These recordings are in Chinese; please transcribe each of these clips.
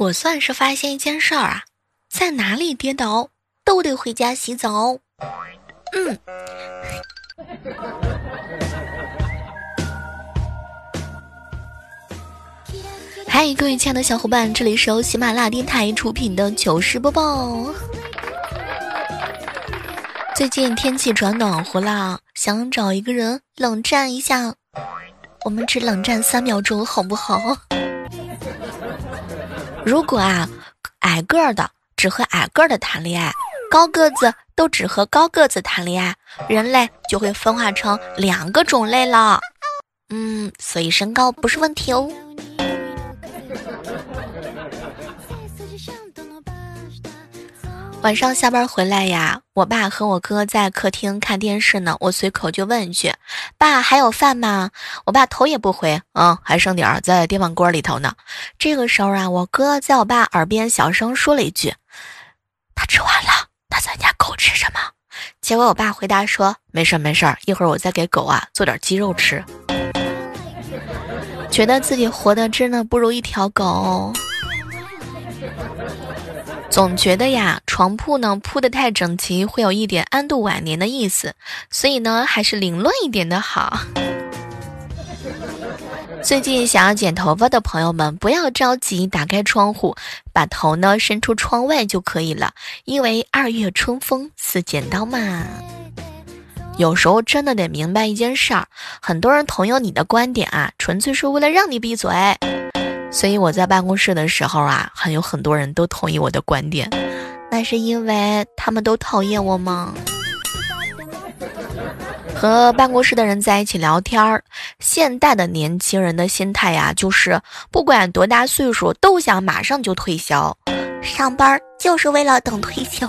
我算是发现一件事儿啊，在哪里跌倒都得回家洗澡。嗯。嗨，各位亲爱的小伙伴，这里是由喜马拉雅电台出品的糗事播报。最近天气转暖和啦，想找一个人冷战一下，我们只冷战三秒钟，好不好？如果啊，矮个儿的只和矮个儿的谈恋爱，高个子都只和高个子谈恋爱，人类就会分化成两个种类了。嗯，所以身高不是问题哦。晚上下班回来呀，我爸和我哥在客厅看电视呢，我随口就问一句：“爸，还有饭吗？”我爸头也不回：“嗯，还剩点儿在电饭锅里头呢。”这个时候啊，我哥在我爸耳边小声说了一句：“他吃完了，那咱家狗吃什么？”结果我爸回答说：“没事儿没事儿，一会儿我再给狗啊做点鸡肉吃。”觉得自己活的真的不如一条狗。总觉得呀，床铺呢铺的太整齐，会有一点安度晚年的意思，所以呢，还是凌乱一点的好。最近想要剪头发的朋友们，不要着急，打开窗户，把头呢伸出窗外就可以了，因为二月春风似剪刀嘛。有时候真的得明白一件事儿，很多人同意你的观点啊，纯粹是为了让你闭嘴。所以我在办公室的时候啊，还有很多人都同意我的观点，那是因为他们都讨厌我吗？和办公室的人在一起聊天儿，现代的年轻人的心态呀，就是不管多大岁数，都想马上就退休，上班就是为了等退休。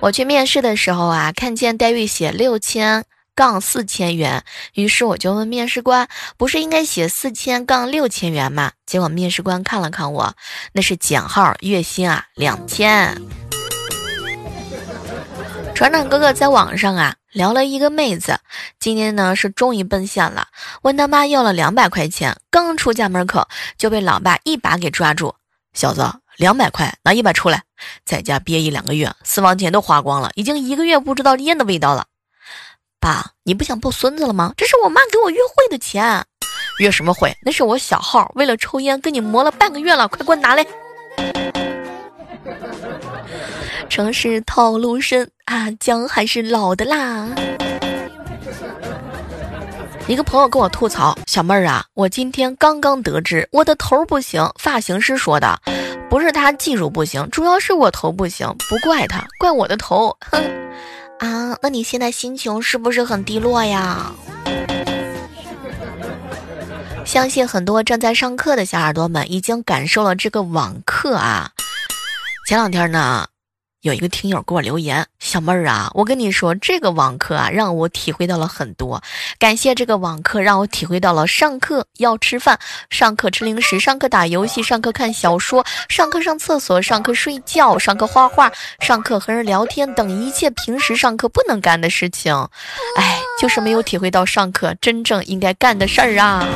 我去面试的时候啊，看见待遇写六千。杠四千元，于是我就问面试官：“不是应该写四千杠六千元吗？”结果面试官看了看我，那是减号，月薪啊两千。船长哥哥在网上啊聊了一个妹子，今天呢是终于奔现了，问他妈要了两百块钱，刚出家门口就被老爸一把给抓住：“小子，两百块拿一百出来，在家憋一两个月，私房钱都花光了，已经一个月不知道烟的味道了。”爸，你不想抱孙子了吗？这是我妈给我约会的钱，约什么会？那是我小号，为了抽烟跟你磨了半个月了，快给我拿来！城市套路深啊，姜还是老的辣。一个朋友跟我吐槽：“小妹儿啊，我今天刚刚得知我的头不行，发型师说的，不是他技术不行，主要是我头不行，不怪他，怪我的头。”哼。啊，那你现在心情是不是很低落呀？相信很多正在上课的小耳朵们已经感受了这个网课啊。前两天呢。有一个听友给我留言，小妹儿啊，我跟你说，这个网课啊，让我体会到了很多。感谢这个网课，让我体会到了上课要吃饭，上课吃零食，上课打游戏，上课看小说，上课上厕所，上课睡觉，上课画画，上课和人聊天等一切平时上课不能干的事情。哎，就是没有体会到上课真正应该干的事儿啊！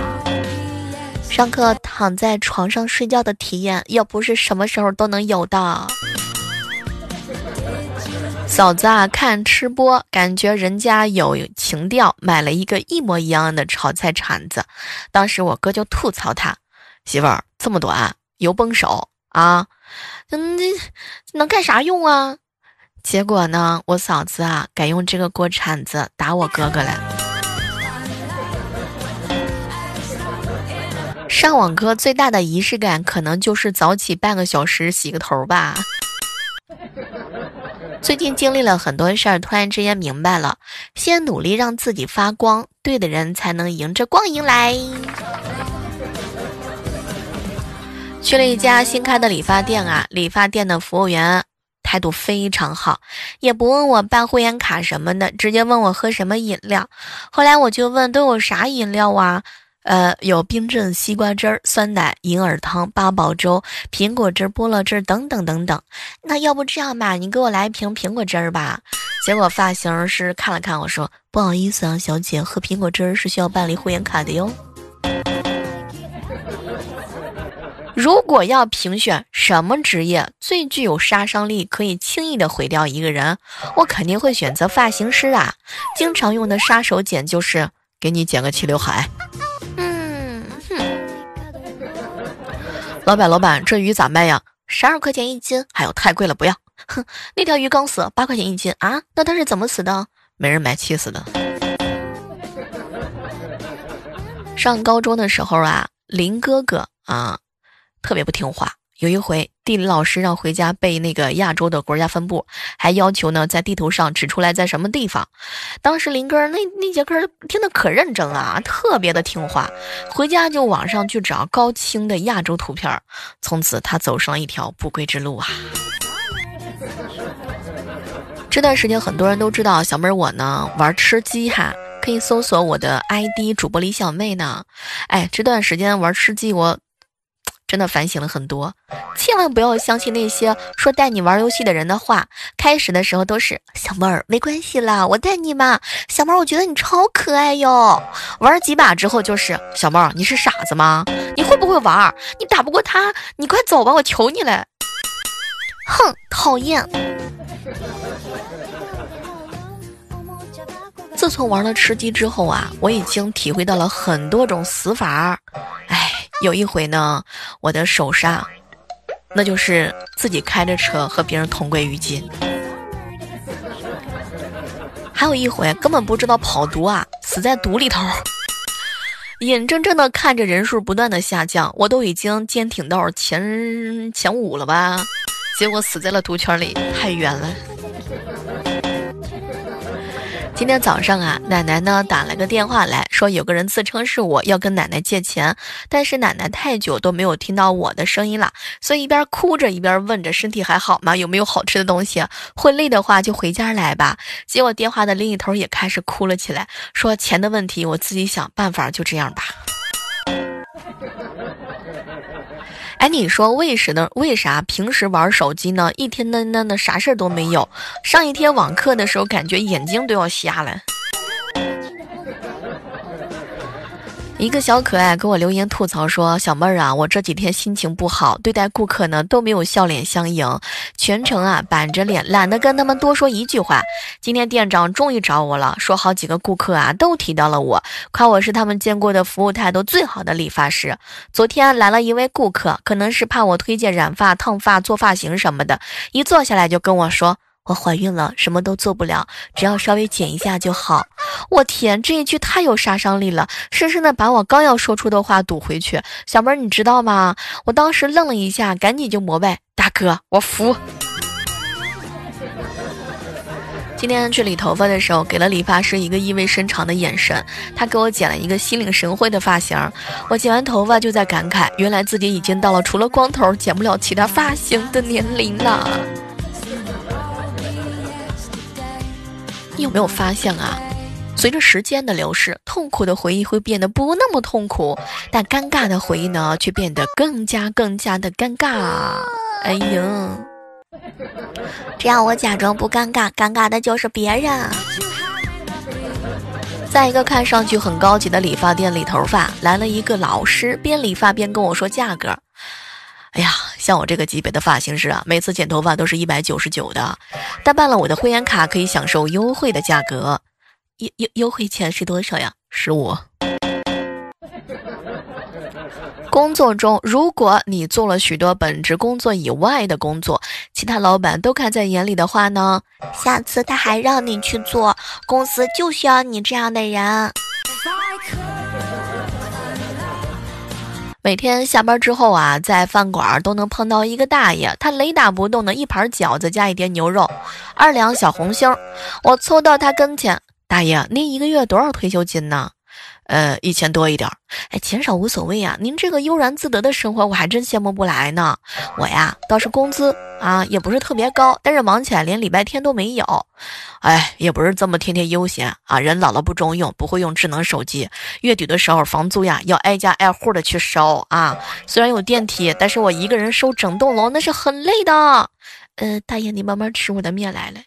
上课躺在床上睡觉的体验，要不是什么时候都能有的。嫂子啊，看吃播，感觉人家有情调，买了一个一模一样的炒菜铲子。当时我哥就吐槽他：“媳妇儿这么短，油崩手啊，嗯，这能干啥用啊？”结果呢，我嫂子啊，改用这个锅铲子打我哥哥了。上网课最大的仪式感，可能就是早起半个小时洗个头吧。最近经历了很多事儿，突然之间明白了，先努力让自己发光，对的人才能迎着光迎来。去了一家新开的理发店啊，理发店的服务员态度非常好，也不问我办会员卡什么的，直接问我喝什么饮料。后来我就问都有啥饮料啊？呃，有冰镇西瓜汁儿、酸奶、银耳汤、八宝粥、苹果汁、菠萝汁等等等等。那要不这样吧，你给我来一瓶苹果汁儿吧。结果发型师看了看我说：“不好意思啊，小姐，喝苹果汁儿是需要办理会员卡的哟。”如果要评选什么职业最具有杀伤力，可以轻易的毁掉一个人，我肯定会选择发型师啊！经常用的杀手锏就是给你剪个齐刘海。老板老板，这鱼咋卖呀？十二块钱一斤。还有太贵了，不要。哼，那条鱼刚死，八块钱一斤啊？那它是怎么死的？没人买，气死的。上高中的时候啊，林哥哥啊。特别不听话，有一回地理老师让回家背那个亚洲的国家分布，还要求呢在地图上指出来在什么地方。当时林哥那那节课听得可认真了，啊特别的听话，回家就网上去找高清的亚洲图片，从此他走上了一条不归之路啊。这段时间很多人都知道小妹儿我呢玩吃鸡哈，可以搜索我的 ID 主播李小妹呢。哎，这段时间玩吃鸡我。真的反省了很多，千万不要相信那些说带你玩游戏的人的话。开始的时候都是小妹儿，没关系啦，我带你嘛。小妹儿，我觉得你超可爱哟。玩几把之后就是小妹儿，你是傻子吗？你会不会玩？你打不过他，你快走吧，我求你了。哼，讨厌。自从玩了吃鸡之后啊，我已经体会到了很多种死法。有一回呢，我的手杀，那就是自己开着车和别人同归于尽。还有一回根本不知道跑毒啊，死在毒里头，眼睁睁的看着人数不断的下降，我都已经坚挺到前前五了吧，结果死在了毒圈里，太冤了。今天早上啊，奶奶呢打了个电话来说，有个人自称是我要跟奶奶借钱，但是奶奶太久都没有听到我的声音了，所以一边哭着一边问着身体还好吗？有没有好吃的东西？会累的话就回家来吧。结果电话的另一头也开始哭了起来，说钱的问题我自己想办法，就这样吧。哎，你说为什么？为啥平时玩手机呢？一天呢那那，啥事儿都没有。上一天网课的时候，感觉眼睛都要瞎了。一个小可爱给我留言吐槽说：“小妹儿啊，我这几天心情不好，对待顾客呢都没有笑脸相迎，全程啊板着脸，懒得跟他们多说一句话。今天店长终于找我了，说好几个顾客啊都提到了我，夸我是他们见过的服务态度最好的理发师。昨天来了一位顾客，可能是怕我推荐染发、烫发、做发型什么的，一坐下来就跟我说。”我怀孕了，什么都做不了，只要稍微剪一下就好。我天，这一句太有杀伤力了，深深的把我刚要说出的话堵回去。小妹儿，你知道吗？我当时愣了一下，赶紧就膜拜大哥，我服。今天去理头发的时候，给了理发师一个意味深长的眼神，他给我剪了一个心领神会的发型。我剪完头发就在感慨，原来自己已经到了除了光头剪不了其他发型的年龄了。你有没有发现啊？随着时间的流逝，痛苦的回忆会变得不那么痛苦，但尴尬的回忆呢，却变得更加更加的尴尬。哎呀，只要我假装不尴尬，尴尬的就是别人。在一个看上去很高级的理发店理头发，来了一个老师，边理发边跟我说价格。哎呀，像我这个级别的发型师啊，每次剪头发都是一百九十九的，但办了我的会员卡可以享受优惠的价格。优优优惠钱是多少呀？十五。工作中，如果你做了许多本职工作以外的工作，其他老板都看在眼里的话呢，下次他还让你去做，公司就需要你这样的人。每天下班之后啊，在饭馆都能碰到一个大爷，他雷打不动的一盘饺子加一碟牛肉，二两小红星。我凑到他跟前，大爷，您一个月多少退休金呢？呃，一千多一点儿，哎，钱少无所谓啊。您这个悠然自得的生活，我还真羡慕不来呢。我呀，倒是工资啊，也不是特别高，但是忙起来连礼拜天都没有。哎，也不是这么天天悠闲啊。人老了不中用，不会用智能手机，月底的时候房租呀要挨家挨户的去收啊。虽然有电梯，但是我一个人收整栋楼那是很累的。呃，大爷，你慢慢吃我的面来了。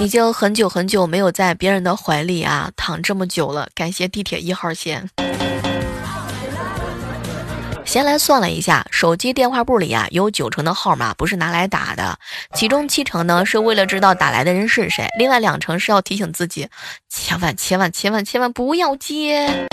已经很久很久没有在别人的怀里啊躺这么久了，感谢地铁一号线。先来算了一下，手机电话簿里啊有九成的号码不是拿来打的，其中七成呢是为了知道打来的人是谁，另外两成是要提醒自己，千万千万千万千万不要接。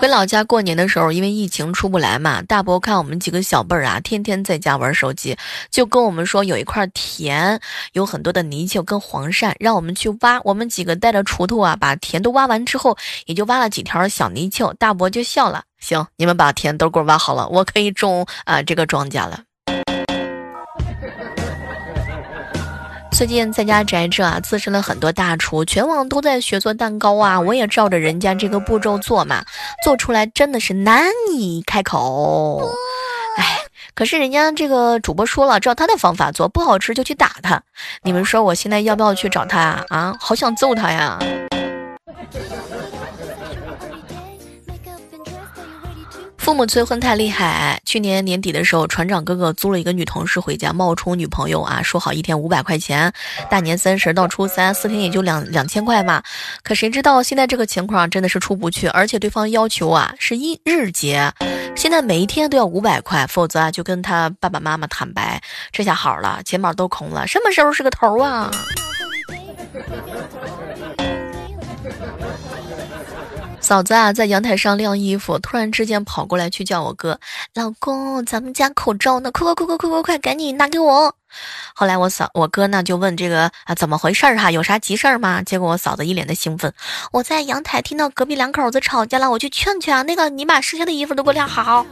回老家过年的时候，因为疫情出不来嘛，大伯看我们几个小辈儿啊，天天在家玩手机，就跟我们说有一块田，有很多的泥鳅跟黄鳝，让我们去挖。我们几个带着锄头啊，把田都挖完之后，也就挖了几条小泥鳅。大伯就笑了，行，你们把田都给我挖好了，我可以种啊这个庄稼了。最近在家宅着啊，自身了很多大厨，全网都在学做蛋糕啊，我也照着人家这个步骤做嘛，做出来真的是难以开口。哎，可是人家这个主播说了，照他的方法做，不好吃就去打他。你们说我现在要不要去找他啊？啊，好想揍他呀！父母催婚太厉害。去年年底的时候，船长哥哥租了一个女同事回家，冒充女朋友啊，说好一天五百块钱，大年三十到初三四天也就两两千块嘛。可谁知道现在这个情况真的是出不去，而且对方要求啊是一日结，现在每一天都要五百块，否则啊就跟他爸爸妈妈坦白。这下好了，钱包都空了，什么时候是个头啊？嫂子啊，在阳台上晾衣服，突然之间跑过来去叫我哥，老公，咱们家口罩呢？快快快快快快快，赶紧拿给我！后来我嫂我哥呢就问这个啊怎么回事儿哈？有啥急事儿吗？结果我嫂子一脸的兴奋，我在阳台听到隔壁两口子吵架了，我去劝劝啊。那个，你把剩下的衣服都给我晾好。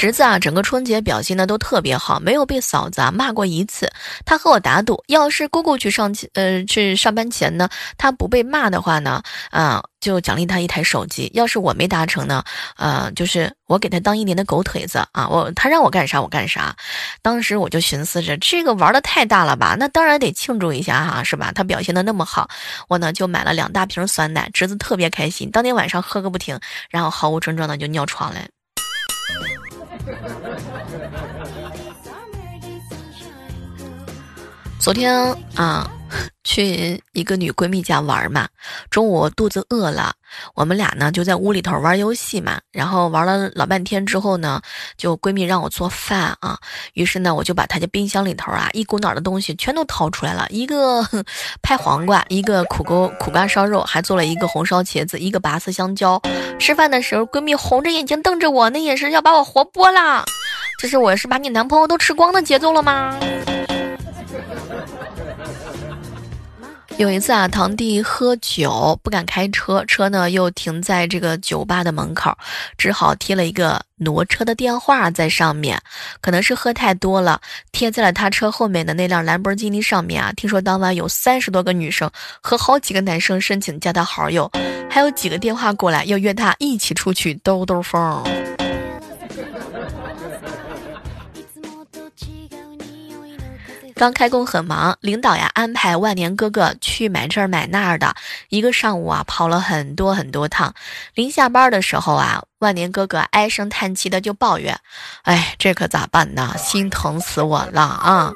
侄子啊，整个春节表现的都特别好，没有被嫂子啊骂过一次。他和我打赌，要是姑姑去上呃去上班前呢，他不被骂的话呢，啊，就奖励他一台手机。要是我没达成呢，呃，就是我给他当一年的狗腿子啊，我他让我干啥我干啥。当时我就寻思着，这个玩的太大了吧？那当然得庆祝一下哈，是吧？他表现的那么好，我呢就买了两大瓶酸奶，侄子特别开心，当天晚上喝个不停，然后毫无症状的就尿床了。昨天啊，去一个女闺蜜家玩嘛，中午肚子饿了，我们俩呢就在屋里头玩游戏嘛，然后玩了老半天之后呢，就闺蜜让我做饭啊，于是呢我就把她家冰箱里头啊一股脑的东西全都掏出来了，一个 拍黄瓜，一个苦瓜苦瓜烧肉，还做了一个红烧茄子，一个拔丝香蕉。吃饭的时候，闺蜜红着眼睛瞪着我，那也是要把我活剥了。这是我是把你男朋友都吃光的节奏了吗？有一次啊，堂弟喝酒不敢开车，车呢又停在这个酒吧的门口，只好贴了一个挪车的电话在上面。可能是喝太多了，贴在了他车后面的那辆兰博基尼上面啊。听说当晚有三十多个女生和好几个男生申请加他好友，还有几个电话过来要约他一起出去兜兜风。刚开工很忙，领导呀安排万年哥哥去买这儿买那儿的，一个上午啊跑了很多很多趟。临下班的时候啊，万年哥哥唉声叹气的就抱怨：“哎，这可咋办呢？心疼死我了啊！”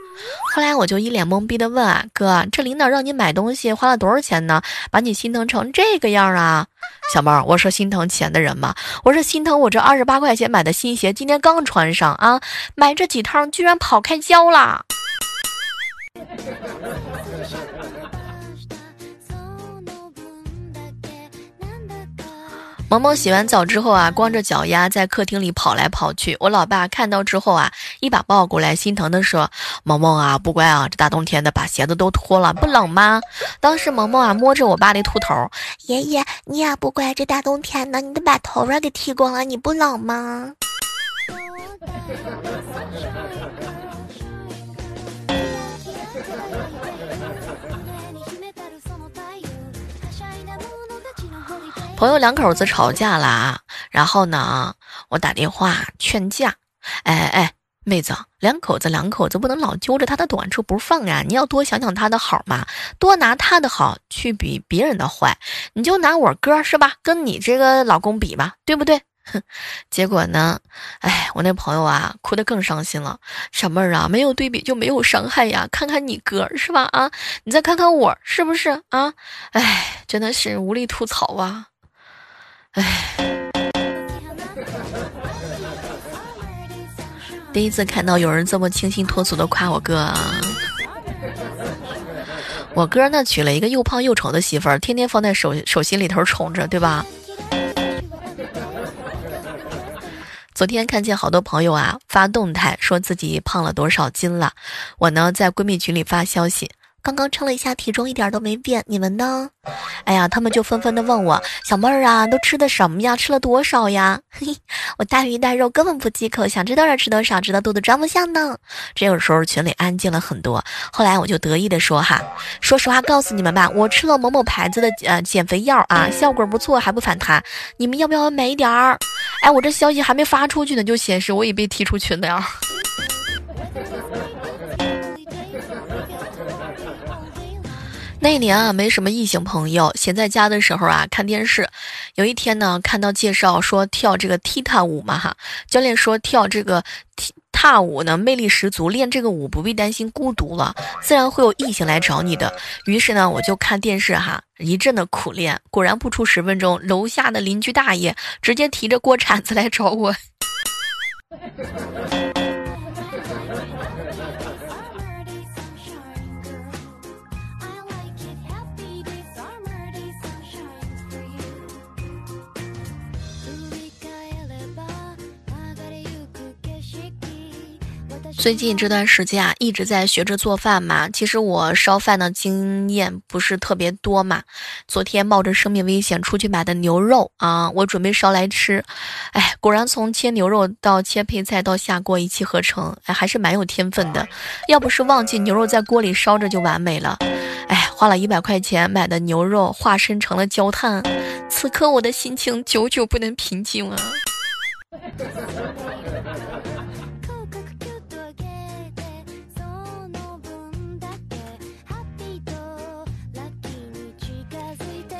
后来我就一脸懵逼的问啊：“哥，这领导让你买东西花了多少钱呢？把你心疼成这个样啊？”小猫，我说心疼钱的人吗？我说心疼我这二十八块钱买的新鞋，今天刚穿上啊，买这几趟居然跑开胶了。萌萌洗完澡之后啊，光着脚丫在客厅里跑来跑去。我老爸看到之后啊，一把抱过来，心疼的说：“萌萌啊，不乖啊，这大冬天的把鞋子都脱了，不冷吗？”当时萌萌啊，摸着我爸的秃头，爷爷你也不乖，这大冬天的，你都把头发给剃光了，你不冷吗？朋友两口子吵架了，然后呢，我打电话劝架，哎哎，妹子，两口子两口子不能老揪着他的短处不放呀！你要多想想他的好嘛，多拿他的好去比别人的坏。你就拿我哥是吧，跟你这个老公比吧，对不对？哼，结果呢？哎，我那朋友啊，哭得更伤心了。小妹儿啊，没有对比就没有伤害呀。看看你哥是吧？啊，你再看看我是不是啊？哎，真的是无力吐槽啊。哎，第一次看到有人这么清新脱俗的夸我哥。啊我哥呢，娶了一个又胖又丑的媳妇儿，天天放在手手心里头宠着，对吧？昨天看见好多朋友啊发动态，说自己胖了多少斤了。我呢在闺蜜群里发消息。刚刚称了一下体重，一点都没变。你们呢？哎呀，他们就纷纷的问我：“小妹儿啊，都吃的什么呀？吃了多少呀？”嘿，我大鱼大肉根本不忌口，想吃多少吃多少，知道肚子装不下呢。这个时候群里安静了很多。后来我就得意的说：“哈，说实话告诉你们吧，我吃了某某牌子的呃减肥药啊，效果不错，还不反弹。你们要不要买一点儿？”哎，我这消息还没发出去呢，就显示我已被踢出群了呀。那年啊，没什么异性朋友，闲在家的时候啊，看电视。有一天呢，看到介绍说跳这个踢踏舞嘛，哈，教练说跳这个踢踏舞呢，魅力十足，练这个舞不必担心孤独了，自然会有异性来找你的。于是呢，我就看电视哈，一阵的苦练，果然不出十分钟，楼下的邻居大爷直接提着锅铲子来找我。最近这段时间啊，一直在学着做饭嘛。其实我烧饭的经验不是特别多嘛。昨天冒着生命危险出去买的牛肉啊，我准备烧来吃。哎，果然从切牛肉到切配菜到下锅一气呵成，哎，还是蛮有天分的。要不是忘记牛肉在锅里烧着就完美了。哎，花了一百块钱买的牛肉化身成了焦炭，此刻我的心情久久不能平静啊。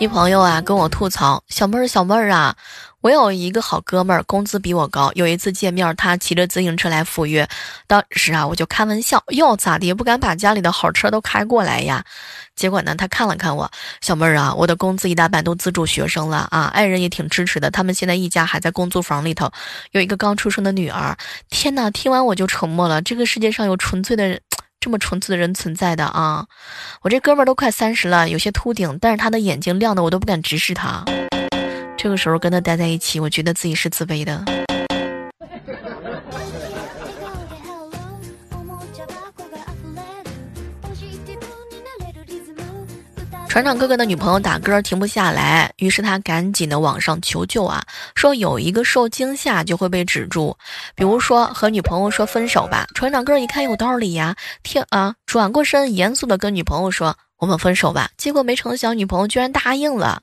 一朋友啊跟我吐槽，小妹儿小妹儿啊，我有一个好哥们儿，工资比我高。有一次见面，他骑着自行车来赴约，当时啊我就开玩笑，哟咋的，不敢把家里的好车都开过来呀？结果呢，他看了看我，小妹儿啊，我的工资一大半都资助学生了啊，爱人也挺支持的，他们现在一家还在公租房里头，有一个刚出生的女儿。天哪，听完我就沉默了，这个世界上有纯粹的人。这么纯粹的人存在的啊！我这哥们儿都快三十了，有些秃顶，但是他的眼睛亮的我都不敢直视他。这个时候跟他待在一起，我觉得自己是自卑的。船长哥哥的女朋友打歌停不下来，于是他赶紧的网上求救啊，说有一个受惊吓就会被止住，比如说和女朋友说分手吧。船长哥一看有道理呀，听啊，转过身严肃的跟女朋友说我们分手吧。结果没成想女朋友居然答应了，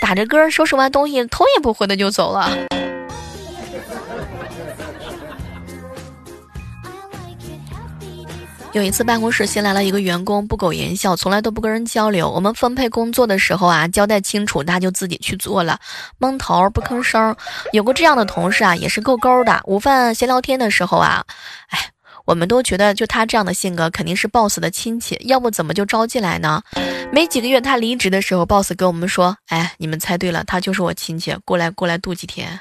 打着歌收拾完东西头也不回的就走了。有一次办公室新来了一个员工，不苟言笑，从来都不跟人交流。我们分配工作的时候啊，交代清楚，他就自己去做了，蒙头不吭声。有个这样的同事啊，也是够勾的。午饭闲聊天的时候啊，哎，我们都觉得就他这样的性格，肯定是 boss 的亲戚，要不怎么就招进来呢？没几个月，他离职的时候，boss 跟我们说：“哎，你们猜对了，他就是我亲戚，过来过来度几天。”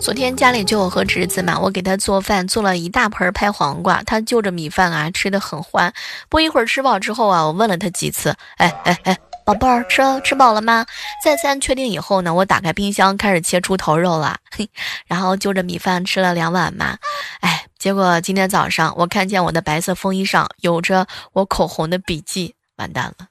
昨天家里就我和侄子嘛，我给他做饭，做了一大盆拍黄瓜，他就着米饭啊吃的很欢。不一会儿吃饱之后啊，我问了他几次，哎哎哎，宝贝儿吃吃饱了吗？再三确定以后呢，我打开冰箱开始切猪头肉了，嘿，然后就着米饭吃了两碗嘛，哎，结果今天早上我看见我的白色风衣上有着我口红的笔记，完蛋了。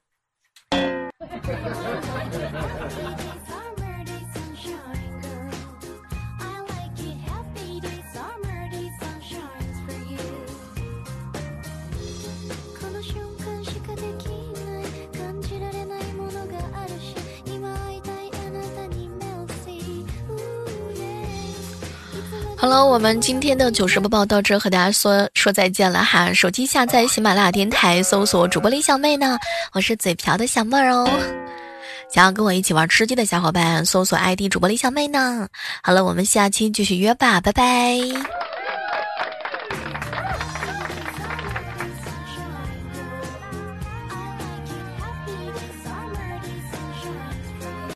好了，我们今天的糗事播报到这，和大家说说再见了哈。手机下载喜马拉雅电台，搜索主播李小妹呢，我是嘴瓢的小妹儿哦。想要跟我一起玩吃鸡的小伙伴，搜索 ID 主播李小妹呢。好了，我们下期继续约吧，拜拜。